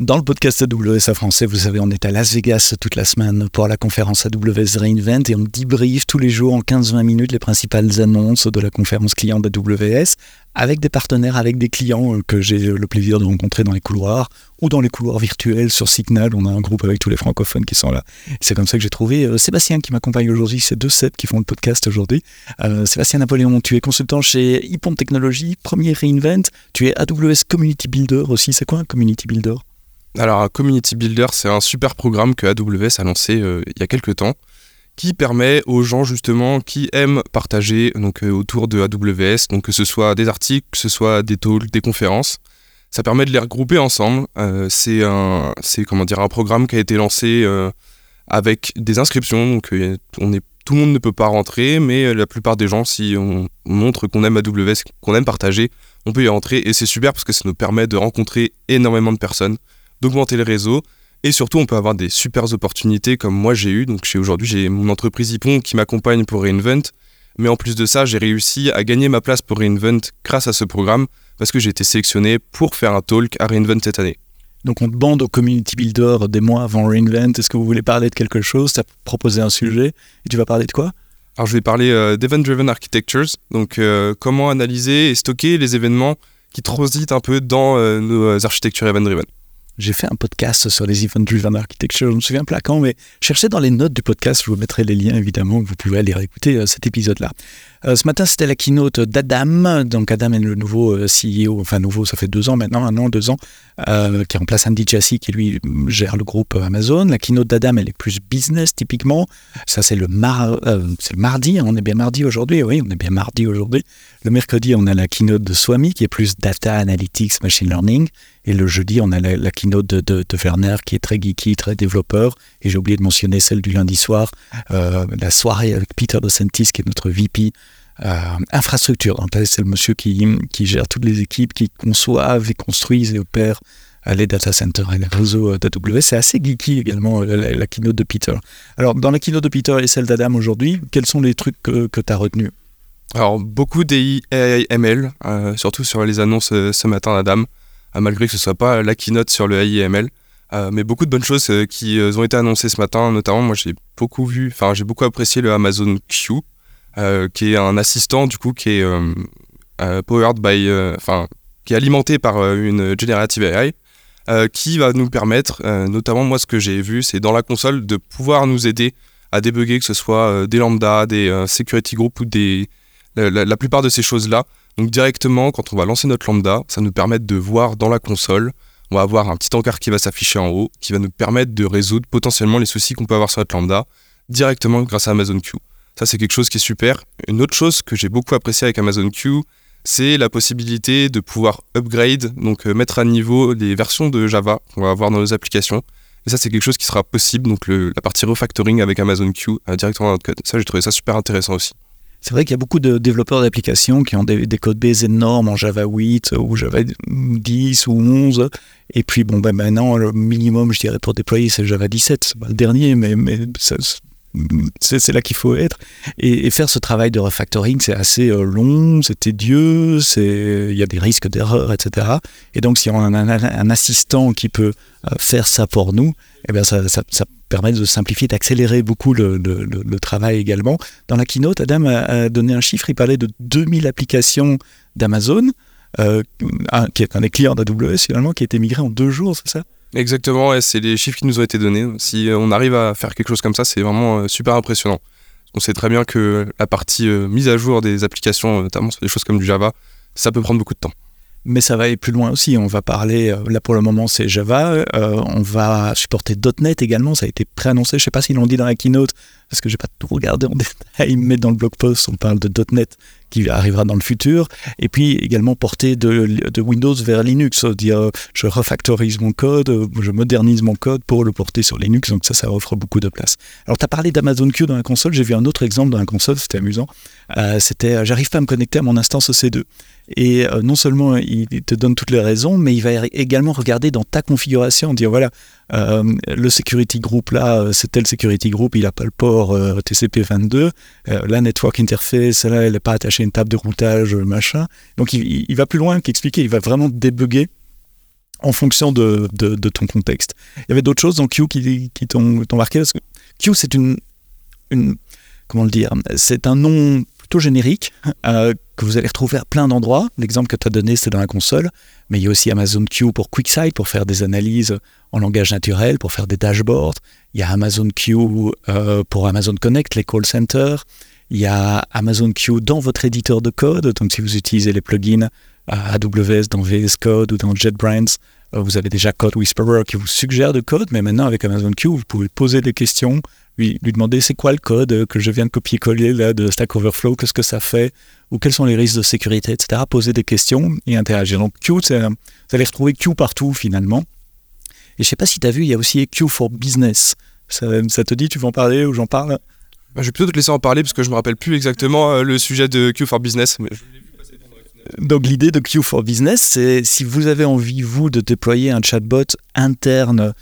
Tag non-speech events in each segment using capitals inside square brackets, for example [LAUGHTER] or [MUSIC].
Dans le podcast AWS français, vous savez, on est à Las Vegas toute la semaine pour la conférence AWS Reinvent et on débriefe tous les jours en 15-20 minutes les principales annonces de la conférence client d'AWS avec des partenaires, avec des clients euh, que j'ai le plaisir de rencontrer dans les couloirs ou dans les couloirs virtuels sur Signal. On a un groupe avec tous les francophones qui sont là. C'est comme ça que j'ai trouvé euh, Sébastien qui m'accompagne aujourd'hui. C'est deux sets qui font le podcast aujourd'hui. Euh, Sébastien Napoléon, tu es consultant chez Ipon Technologies, premier Reinvent. Tu es AWS Community Builder aussi. C'est quoi un Community Builder? Alors, un Community Builder, c'est un super programme que AWS a lancé euh, il y a quelques temps, qui permet aux gens justement qui aiment partager donc, euh, autour de AWS, donc que ce soit des articles, que ce soit des talks, des conférences. Ça permet de les regrouper ensemble. Euh, c'est un, un programme qui a été lancé avec des inscriptions, donc on est, tout le monde ne peut pas rentrer, mais la plupart des gens, si on montre qu'on aime AWS, qu'on aime partager, on peut y rentrer et c'est super parce que ça nous permet de rencontrer énormément de personnes d'augmenter les réseaux. Et surtout, on peut avoir des super opportunités comme moi j'ai eu. Donc, aujourd'hui, j'ai mon entreprise Ipon qui m'accompagne pour Reinvent. Mais en plus de ça, j'ai réussi à gagner ma place pour Reinvent grâce à ce programme parce que j'ai été sélectionné pour faire un talk à Reinvent cette année. Donc on te bande au community builder des mois avant Reinvent. Est-ce que vous voulez parler de quelque chose? Tu as proposé un sujet et tu vas parler de quoi? Alors je vais parler euh, d'Event-Driven Architectures, donc euh, comment analyser et stocker les événements qui transitent un peu dans euh, nos architectures event-driven j'ai fait un podcast sur les event-driven architecture, je ne me souviens pas quand, mais cherchez dans les notes du podcast, je vous mettrai les liens évidemment, vous pouvez aller écouter euh, cet épisode-là. Euh, ce matin, c'était la keynote d'Adam. Donc, Adam est le nouveau euh, CEO, enfin, nouveau, ça fait deux ans maintenant, un an, deux ans, qui remplace Andy Jassy, qui lui gère le groupe Amazon. La keynote d'Adam, elle est plus business, typiquement. Ça, c'est le mardi. Hein, on est bien mardi aujourd'hui. Oui, on est bien mardi aujourd'hui. Le mercredi, on a la keynote de Swami, qui est plus data analytics, machine learning. Et le jeudi, on a la, keynote de, Werner, qui est très geeky, très développeur. Et j'ai oublié de mentionner celle du lundi soir, la soirée avec Peter DeSantis, qui est notre VP euh, infrastructure. c'est le monsieur qui, gère toutes les équipes, qui conçoivent et construisent et opèrent euh, les data centers et les réseaux euh, d'AWS. C'est assez geeky également la, keynote de Peter. Alors, dans la keynote de Peter et celle d'Adam aujourd'hui, quels sont les trucs que, que tu as retenus? Alors, beaucoup d'AIML, euh, surtout sur les annonces ce matin d'Adam, malgré que ce ne soit pas la keynote sur le AIML. mais beaucoup de bonnes choses qui ont été annoncées ce matin, notamment moi j'ai beaucoup vu, enfin j'ai beaucoup apprécié le Amazon Q, euh, qui est un assistant du coup qui est euh, euh, powered by, enfin qui est alimenté par une generative AI. qui va nous permettre, notamment moi ce que j'ai vu, c'est dans la console de pouvoir nous aider à débugger, que ce soit des lambda, des security groups ou des, la, plupart de ces choses-là. Donc directement, quand on va lancer notre lambda, ça nous permet de voir dans la console, on va avoir un petit encart qui va s'afficher en haut, qui va nous permettre de résoudre potentiellement les soucis qu'on peut avoir sur notre lambda directement grâce à Amazon Q. Ça, c'est quelque chose qui est super. Une autre chose que j'ai beaucoup apprécié avec Amazon Q, c'est la possibilité de pouvoir upgrade, donc euh, mettre à niveau les versions de Java qu'on va avoir dans nos applications. Et ça, c'est quelque chose qui sera possible, donc la partie refactoring avec Amazon Q euh, directement dans notre code. Ça, j'ai trouvé ça super intéressant aussi. C'est vrai qu'il y a beaucoup de développeurs d'applications qui ont des, codes base énormes en Java 8 ou Java 10 ou 11. Et puis, bon, ben maintenant, le minimum, je dirais, pour déployer, c'est Java 17. C'est pas le dernier, mais, mais ça, c'est là qu'il faut être. Et, faire ce travail de refactoring, c'est assez euh, long, c'est tedieux, il y a des risques d'erreur, etc. Et donc, si on a un, assistant qui peut euh, faire ça pour nous, eh bien, ça, permet de simplifier, d'accélérer beaucoup le, travail également. Dans la keynote, Adam a, donné un chiffre, il parlait de 2000 applications d'Amazon, euh, qui est un des clients d'AWS finalement, qui a été migré en deux jours, c'est ça? Exactement, et c'est les chiffres qui nous ont été donnés. Si euh, on arrive à faire quelque chose comme ça, c'est vraiment euh, super impressionnant. On sait très bien que la partie euh, mise à jour des applications, notamment sur des choses comme du Java, ça peut prendre beaucoup de temps. Mais ça va aller plus loin aussi. On va parler, là pour le moment c'est Java, on va supporter .NET également, ça a été préannoncé, je ne sais pas s'ils l'ont dit dans la keynote, parce que je n'ai pas tout regardé en [LAUGHS] détail, mais dans le blog post, on parle de .NET qui arrivera dans le futur, et puis également porter de, Windows vers Linux, dire je refactorise mon code, je modernise mon code pour le porter sur Linux, donc ça, ça offre beaucoup de place. Alors tu as parlé d'Amazon Q dans la console, j'ai vu un autre exemple dans la console, c'était amusant, euh, c'était j'arrive pas à me connecter à mon instance EC2. Et euh, non seulement il te donne toutes les raisons, mais il va également regarder dans ta configuration, dire voilà, euh, le security group là, euh, c'est tel security group, il n'a pas le port TCP22. la network interface, là, elle n'est pas attachée à une table de routage, machin. Donc il, va plus loin qu'expliquer, il va vraiment débugger en fonction de, de, ton contexte. Il y avait d'autres choses dans Q qui, qui t'ont marqué parce que Q, c'est une, une, comment le dire, c'est un nom plutôt générique euh, que vous allez retrouver à plein d'endroits. L'exemple que tu as donné, c'est dans la console, mais il y a aussi Amazon Q pour QuickSight, pour faire des analyses en langage naturel, pour faire des dashboards. Il y a Amazon Q euh, pour Amazon Connect, les call centers. Il y a Amazon Q dans votre éditeur de code, donc si vous utilisez les plugins AWS dans VS Code ou dans JetBrains, euh, vous avez déjà Code Whisperer qui vous suggère de code, mais maintenant avec Amazon Q, vous pouvez poser des questions, lui, demander c'est quoi le code que je viens de copier-coller là de Stack Overflow, qu'est-ce que ça fait, ou quels sont les risques de sécurité, etc. Poser des questions et interagir. Donc Q, vous allez retrouver Q partout finalement. Et je sais pas si tu as vu, il y a aussi Q for Business. Ça, te dit, tu veux en parler ou j'en parle? Bah, Je vais plutôt te laisser en parler parce que je me rappelle plus exactement euh, le sujet de Q for Business. Mais... Donc l'idée de Q for Business, c'est si vous avez envie, vous, de déployer un chatbot interne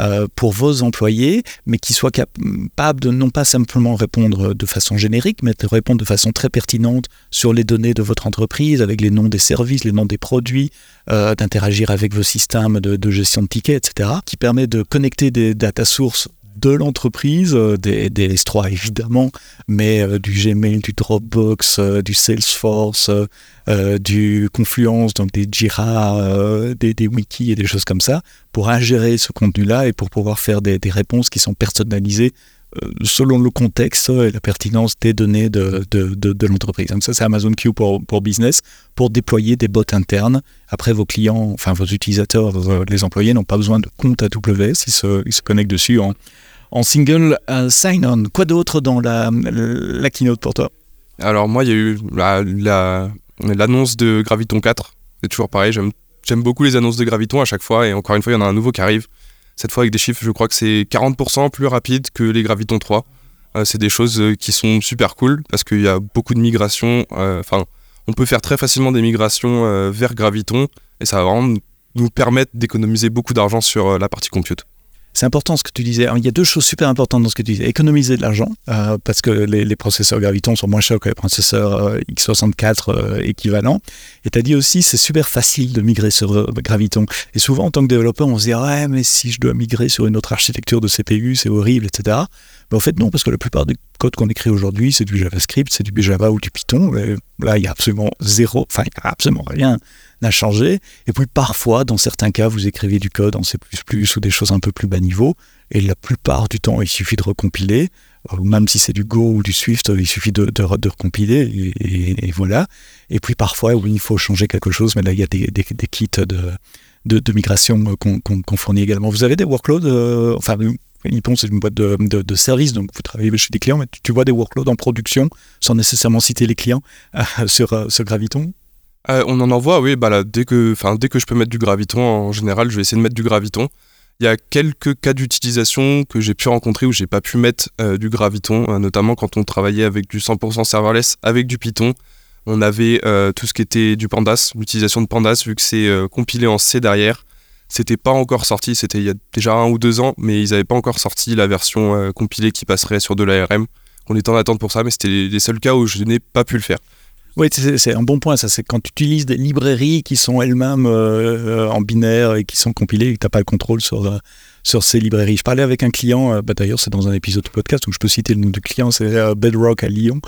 euh, pour vos employés, mais qui soit capable de non pas simplement répondre de façon générique, mais de répondre de façon très pertinente sur les données de votre entreprise, avec les noms des services, les noms des produits, euh, d'interagir avec vos systèmes de, de, gestion de tickets, etc., qui permet de connecter des data sources de l'entreprise, euh, des, des, S3 évidemment, mais euh, du Gmail, du Dropbox, euh, du Salesforce, du Confluence, donc des Jira, des, des, wikis et des choses comme ça, pour ingérer ce contenu-là et pour pouvoir faire des, des réponses qui sont personnalisées selon le contexte et la pertinence des données de, de, de, l'entreprise. Donc ça, c'est Amazon Q pour, pour business, pour déployer des bots internes. Après, vos clients, enfin vos utilisateurs, les employés n'ont pas besoin de compte AWS, ils se, ils se connectent dessus en, en single euh, sign-on. Quoi d'autre dans la, la keynote pour toi? Alors moi, il y a eu l'annonce de Graviton 4. C'est toujours pareil, j'aime beaucoup les annonces de Graviton à chaque fois, et encore une fois, il y en a un nouveau qui arrive. Cette fois avec des chiffres, je crois que c'est 40% plus rapide que les Graviton 3. Euh, c'est des choses euh, qui sont super cool parce qu'il y a beaucoup de migrations. Enfin, on peut faire très facilement des migrations vers Graviton et ça va vraiment nous permettre d'économiser beaucoup d'argent sur la partie compute. C'est important ce que tu disais. Il y a deux choses super importantes dans ce que tu disais. Économiser de l'argent, euh, parce que les, processeurs Graviton sont moins chers que les processeurs euh, x64 euh, équivalents. Et tu as dit aussi, c'est super facile de migrer sur Graviton. Et souvent, en tant que développeur, on se dit, ouais, mais si je dois migrer sur une autre architecture de CPU, c'est horrible, etc. Mais en fait, non, parce que la plupart du code qu'on écrit aujourd'hui, c'est du JavaScript, c'est du Java ou du Python. là, il y a absolument zéro, enfin, il n'y a absolument rien n'a changé. Et puis parfois, dans certains cas, vous écrivez du code en C++ ou des choses un peu plus bas niveau. Et la plupart du temps, il suffit de recompiler. Ou même si c'est du Go ou du Swift, il suffit de, recompiler et, voilà. Et puis parfois, il faut changer quelque chose, mais là, il y a des, kits de, migration qu'on fournit également. Vous avez des workloads, euh, enfin, Ypon, c'est une boîte de, de, services, donc vous travaillez chez des clients, mais tu, vois des workloads en production, sans nécessairement citer les clients, euh, [LAUGHS] sur, euh, sur Graviton? Euh, on en envoie, oui. Bah dès que, dès que je peux mettre du graviton, en général, je vais essayer de mettre du graviton. Il y a quelques cas d'utilisation que j'ai pu rencontrer où j'ai pas pu mettre euh, du graviton, euh, notamment quand on travaillait avec du 100% serverless, avec du Python. On avait tout ce qui était du Pandas, l'utilisation de Pandas, vu que c'est compilé en C derrière. C'était pas encore sorti, c'était il y a déjà un ou deux ans, mais ils n'avaient pas encore sorti la version compilée qui passerait sur de l'ARM. On était en attente pour ça, mais c'était les seuls cas où je n'ai pas pu le faire. Oui, c'est un bon point. Ça, c'est quand tu utilises des librairies qui sont elles-mêmes euh, en binaire et qui sont compilées et que tu n'as pas le contrôle sur, euh, sur ces librairies. Je parlais avec un client, euh, bah, d'ailleurs, c'est dans un épisode de podcast où je peux citer le nom du client, c'est Bedrock à Lyon,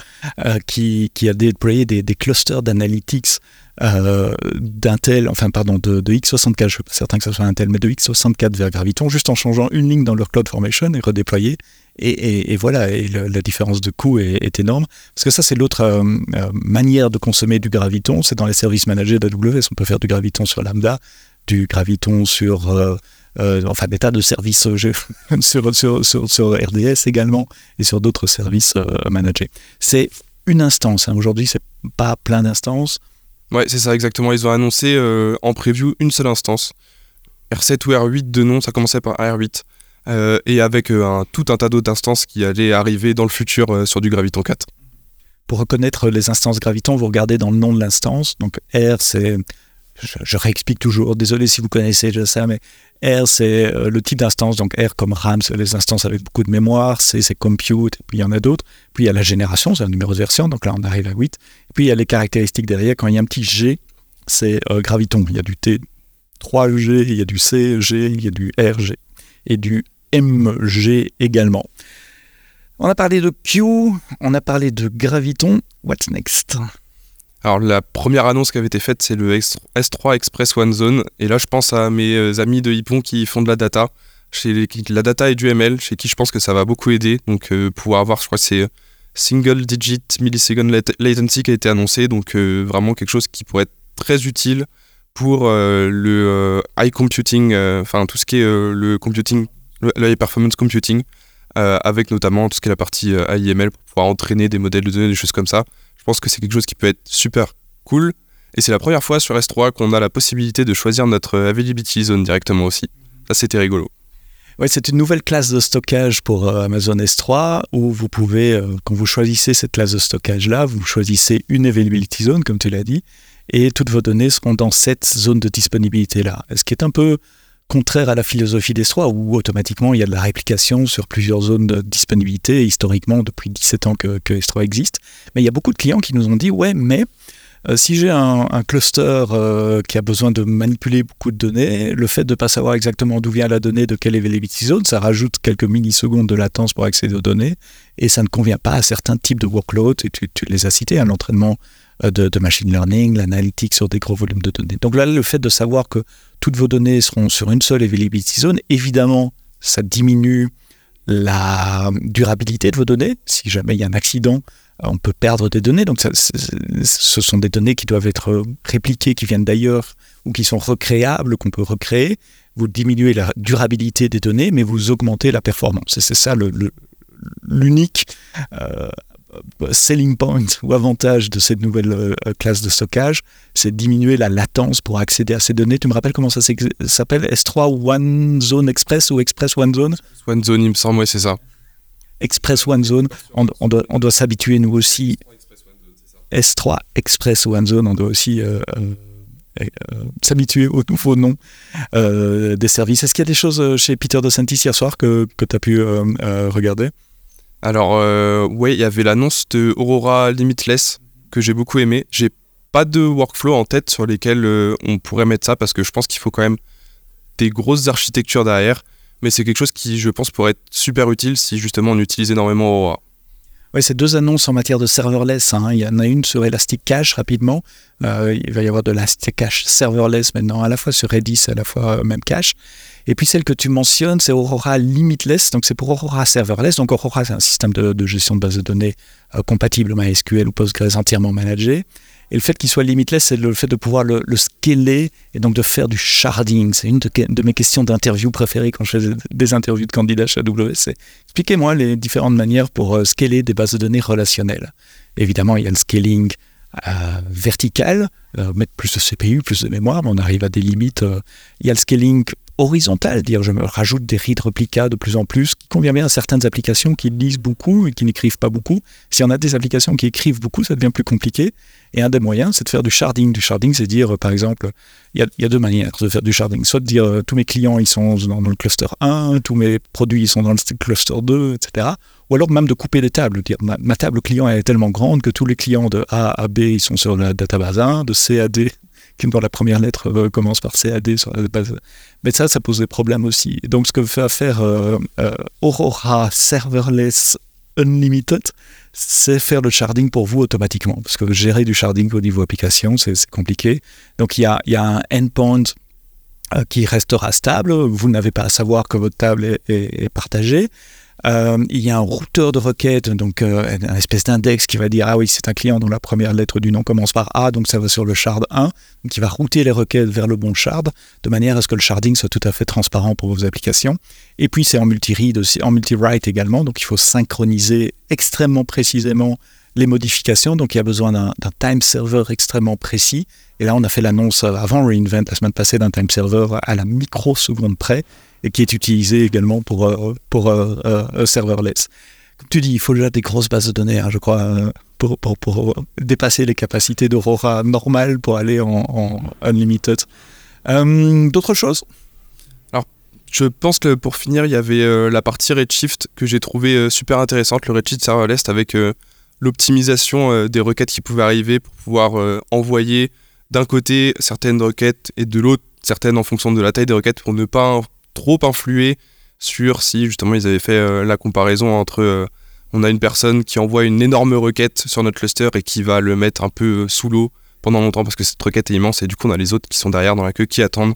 qui, a déployé des, des clusters d'analytics d'Intel, enfin pardon, de, de, x64, je ne suis pas certain que ce soit Intel, mais de x64 vers Graviton, juste en changeant une ligne dans leur CloudFormation et redéployer et, voilà, et la différence de coût est, énorme. Parce que ça, c'est l'autre euh, euh, manière de consommer du graviton, c'est dans les services managés d'AWS. On peut faire du graviton sur Lambda, du graviton sur... Euh, enfin des tas de services [LAUGHS] sur, sur, sur, RDS également et sur d'autres services managés. C'est une instance. Hein. Aujourd'hui, c'est pas plein d'instances. Ouais, c'est ça exactement. Ils ont annoncé en preview une seule instance. R7 ou R8 de nom, ça commençait par R8. Euh, et avec euh, tout un tas d'autres instances qui allaient arriver dans le futur euh, sur du Graviton 4. Pour reconnaître les instances Graviton, vous regardez dans le nom de l'instance. Donc R, c'est je, réexplique toujours, désolé si vous connaissez déjà ça, mais R, c'est le type d'instance. Donc R comme RAM, c'est les instances avec beaucoup de mémoire. C, c'est compute. puis il y en a d'autres. Puis il y a la génération, c'est un numéro de version. Donc là, on arrive à 8. puis il y a les caractéristiques derrière. Quand il y a un petit G, c'est Graviton. Il y a du T 3G, il y a du CG, il y a du RG et du MG également. On a parlé de Q, on a parlé de Graviton. What's next? Alors la première annonce qui avait été faite, c'est le S3 Express One Zone. Et là, je pense à mes euh, amis de Hippon qui font de la data. Chez la data et du ML, chez qui je pense que ça va beaucoup aider. Donc euh, pouvoir avoir, je crois, c'est single digit millisecond latency qui a été annoncé. Donc euh, vraiment quelque chose qui pourrait être très utile pour le high computing, enfin tout ce qui est le computing, high performance computing, avec notamment tout ce qui est la partie AIML pour pouvoir entraîner des modèles de données, des choses comme ça. Je pense que c'est quelque chose qui peut être super cool. Et c'est la première fois sur S3 qu'on a la possibilité de choisir notre availability zone directement aussi. Ça, c'était rigolo. Oui, c'est une nouvelle classe de stockage pour euh, Amazon S3 où vous pouvez, euh, quand vous choisissez cette classe de stockage-là, vous choisissez une availability zone, comme tu l'as dit, et toutes vos données seront dans cette zone de disponibilité-là. Ce qui est un peu contraire à la philosophie d'S3 où automatiquement il y a de la réplication sur plusieurs zones de disponibilité, historiquement depuis 17 ans que, S3 existe. Mais il y a beaucoup de clients qui nous ont dit ouais, mais euh, si j'ai un, cluster euh, qui a besoin de manipuler beaucoup de données, le fait de ne pas savoir exactement d'où vient la donnée, de quelle availability zone, ça rajoute quelques millisecondes de latence pour accéder aux données et ça ne convient pas à certains types de workloads. Et tu, les as cités, hein, l'entraînement euh, de, machine learning, l'analytique sur des gros volumes de données. Donc là, le fait de savoir que toutes vos données seront sur une seule availability zone, évidemment, ça diminue la durabilité de vos données. Si jamais il y a un accident, on peut perdre des données. Donc, ce sont des données qui doivent être répliquées, qui viennent d'ailleurs ou qui sont recréables, qu'on peut recréer. Vous diminuez la durabilité des données, mais vous augmentez la performance. Et c'est ça l'unique euh, euh, selling point ou avantage de cette nouvelle euh, classe de stockage, c'est diminuer la latence pour accéder à ces données. Tu me rappelles comment ça s'appelle? S3 One Zone Express ou Express One Zone? One Zone, il me semble, oui, c'est ça. Express One Zone, on, doit, on doit s'habituer nous aussi. S3 Express One Zone, on doit aussi euh, s'habituer au nouveau nom des services. Est-ce qu'il y a des choses chez Peter DeSantis hier soir que, que tu as pu regarder? Alors, euh, ouais, il y avait l'annonce de Aurora Limitless que j'ai beaucoup aimé. J'ai pas de workflow en tête sur lesquels euh, on pourrait mettre ça parce que je pense qu'il faut quand même des grosses architectures derrière. Mais c'est quelque chose qui, je pense, pourrait être super utile si justement on utilise énormément Aurora. Oui, c'est deux annonces en matière de serverless. Hein. Il y en a une sur Elastic Cache rapidement. Euh, il va y avoir de l'Elastic Cache serverless maintenant, à la fois sur Redis, à la fois même cache. Et puis celle que tu mentionnes, c'est Aurora Limitless. Donc c'est pour Aurora Serverless. Donc Aurora, c'est un système de, gestion de base de données euh, compatible MySQL ou Postgres entièrement managé. Et le fait qu'il soit limitless, c'est le fait de pouvoir le, scaler et donc de faire du sharding. C'est une de, mes questions d'interview préférées quand je fais des interviews de candidats chez AWS. expliquez-moi les différentes manières pour euh, scaler des bases de données relationnelles. Évidemment, il y a le scaling euh, vertical, euh, mettre plus de CPU, plus de mémoire, mais on arrive à des limites. il y a le scaling horizontale, dire je me rajoute des read replicas de plus en plus, qui convient bien à certaines applications qui lisent beaucoup et qui n'écrivent pas beaucoup. Si on a des applications qui écrivent beaucoup, ça devient plus compliqué. Et un des moyens, c'est de faire du sharding. Du sharding, c'est dire, par exemple, il y, a, deux manières de faire du sharding. Soit de dire euh, tous mes clients, ils sont dans, le cluster 1, tous mes produits, ils sont dans le cluster 2, etc. Ou alors même de couper des tables, dire ma, table client est tellement grande que tous les clients de A à B, ils sont sur la database 1, de C à D, qui dans la première lettre euh, commence par CAD sur la base. Mais ça, ça pose des problèmes aussi. donc, ce que va faire euh, Aurora Serverless Unlimited, c'est faire le sharding pour vous automatiquement. Parce que gérer du sharding au niveau application, c'est compliqué. Donc il y a, un endpoint euh, qui restera stable. Vous n'avez pas à savoir que votre table est partagée. Euh, il y a un routeur de requête, donc euh, un espèce d'index qui va dire ah oui c'est un client dont la première lettre du nom commence par A, donc ça va sur le shard 1, qui va router les requêtes vers le bon shard, de manière à ce que le sharding soit tout à fait transparent pour vos applications. Et puis c'est en multi-read aussi, en multi-write également, donc il faut synchroniser extrêmement précisément les modifications, donc il y a besoin d'un time server extrêmement précis. Et là, on a fait l'annonce avant Reinvent la semaine passée d'un time server à la microseconde près et qui est utilisé également pour, euh, pour euh, euh, serverless. Comme tu dis, il faut déjà des grosses bases de données, hein, je crois, pour, pour, dépasser les capacités d'Aurora normales pour aller en, unlimited. D'autres choses? Je pense que pour finir, il y avait la partie Redshift que j'ai trouvé super intéressante, le Redshift serverless avec l'optimisation des requêtes qui pouvaient arriver pour pouvoir envoyer d'un côté certaines requêtes et de l'autre certaines en fonction de la taille des requêtes pour ne pas trop influer sur si justement ils avaient fait la comparaison entre on a une personne qui envoie une énorme requête sur notre cluster et qui va le mettre un peu sous l'eau pendant longtemps parce que cette requête est immense et du coup on a les autres qui sont derrière dans la queue qui attendent.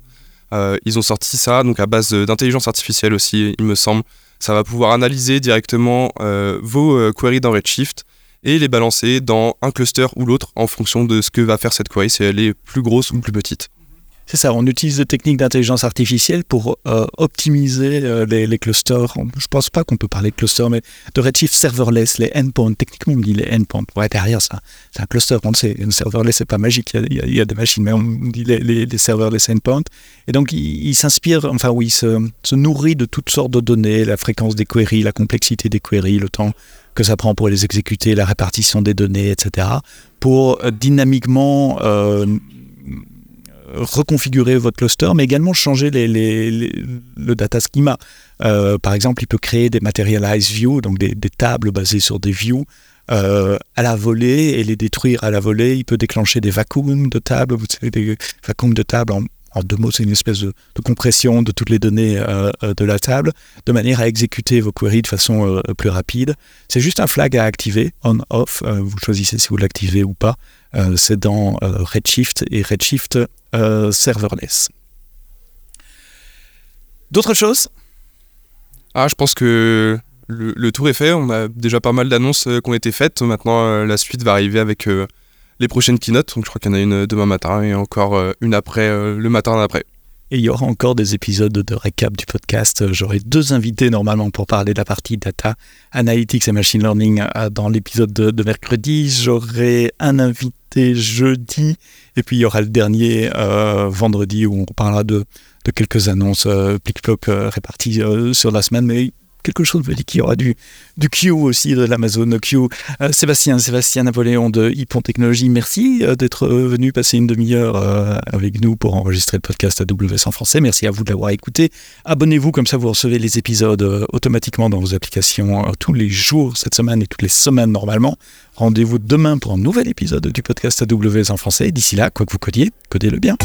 Euh, ils ont sorti ça donc à base d'intelligence artificielle aussi, il me semble. Ça va pouvoir analyser directement euh, vos euh, queries dans Redshift et les balancer dans un cluster ou l'autre en fonction de ce que va faire cette query, si elle est plus grosse ou plus petite. C'est ça, on utilise des techniques d'intelligence artificielle pour euh, optimiser euh, les, clusters. Je ne pense pas qu'on peut parler de clusters, mais de Redshift serverless, les endpoints. Techniquement, on dit les endpoints. Ouais, derrière ça, c'est un cluster. On sait, un serverless, c'est pas magique. Il y, a, des machines, mais on dit les, les, serverless endpoints. Et donc, il, s'inspire, enfin oui, il se, se, nourrit de toutes sortes de données, la fréquence des queries, la complexité des queries, le temps que ça prend pour les exécuter, la répartition des données, etc., pour euh, dynamiquement reconfigurer votre cluster, mais également changer le data schema. Euh, par exemple, il peut créer des materialized views, donc des, tables basées sur des views euh, à la volée et les détruire à la volée. Il peut déclencher des vacuums de tables, vous savez, des vacuums de tables en, deux mots, c'est une espèce de, compression de toutes les données euh, de la table, de manière à exécuter vos queries de façon plus rapide. C'est juste un flag à activer, on-off. vous choisissez si vous l'activez ou pas. C'est dans Redshift et Redshift euh, serverless. D'autres choses? Ah, je pense que le, tour est fait. On a déjà pas mal d'annonces euh, qui ont été faites. Maintenant, euh, la suite va arriver avec les prochaines keynotes. Donc, je crois qu'il y en a une demain matin et encore une après, le matin d'après. Et il y aura encore des épisodes de récap du podcast. J'aurai deux invités normalement pour parler de la partie data, analytics et machine learning dans l'épisode de, mercredi. J'aurai un invité jeudi et puis il y aura le dernier euh, vendredi où on parlera de, de quelques annonces euh, plic-ploc euh, réparties sur la semaine. Mais quelque chose me dit qu'il y aura du, du Q aussi, de l'Amazon Q. Euh, Sébastien, Sébastien Napoléon de Hippon Technologies, merci euh, d'être venu passer une demi-heure euh, avec nous pour enregistrer le podcast AWS en français. Merci à vous de l'avoir écouté. Abonnez-vous, comme ça vous recevez les épisodes automatiquement dans vos applications tous les jours cette semaine et toutes les semaines normalement. Rendez-vous demain pour un nouvel épisode du podcast AWS en français. D'ici là, quoi que vous codiez, codez-le bien.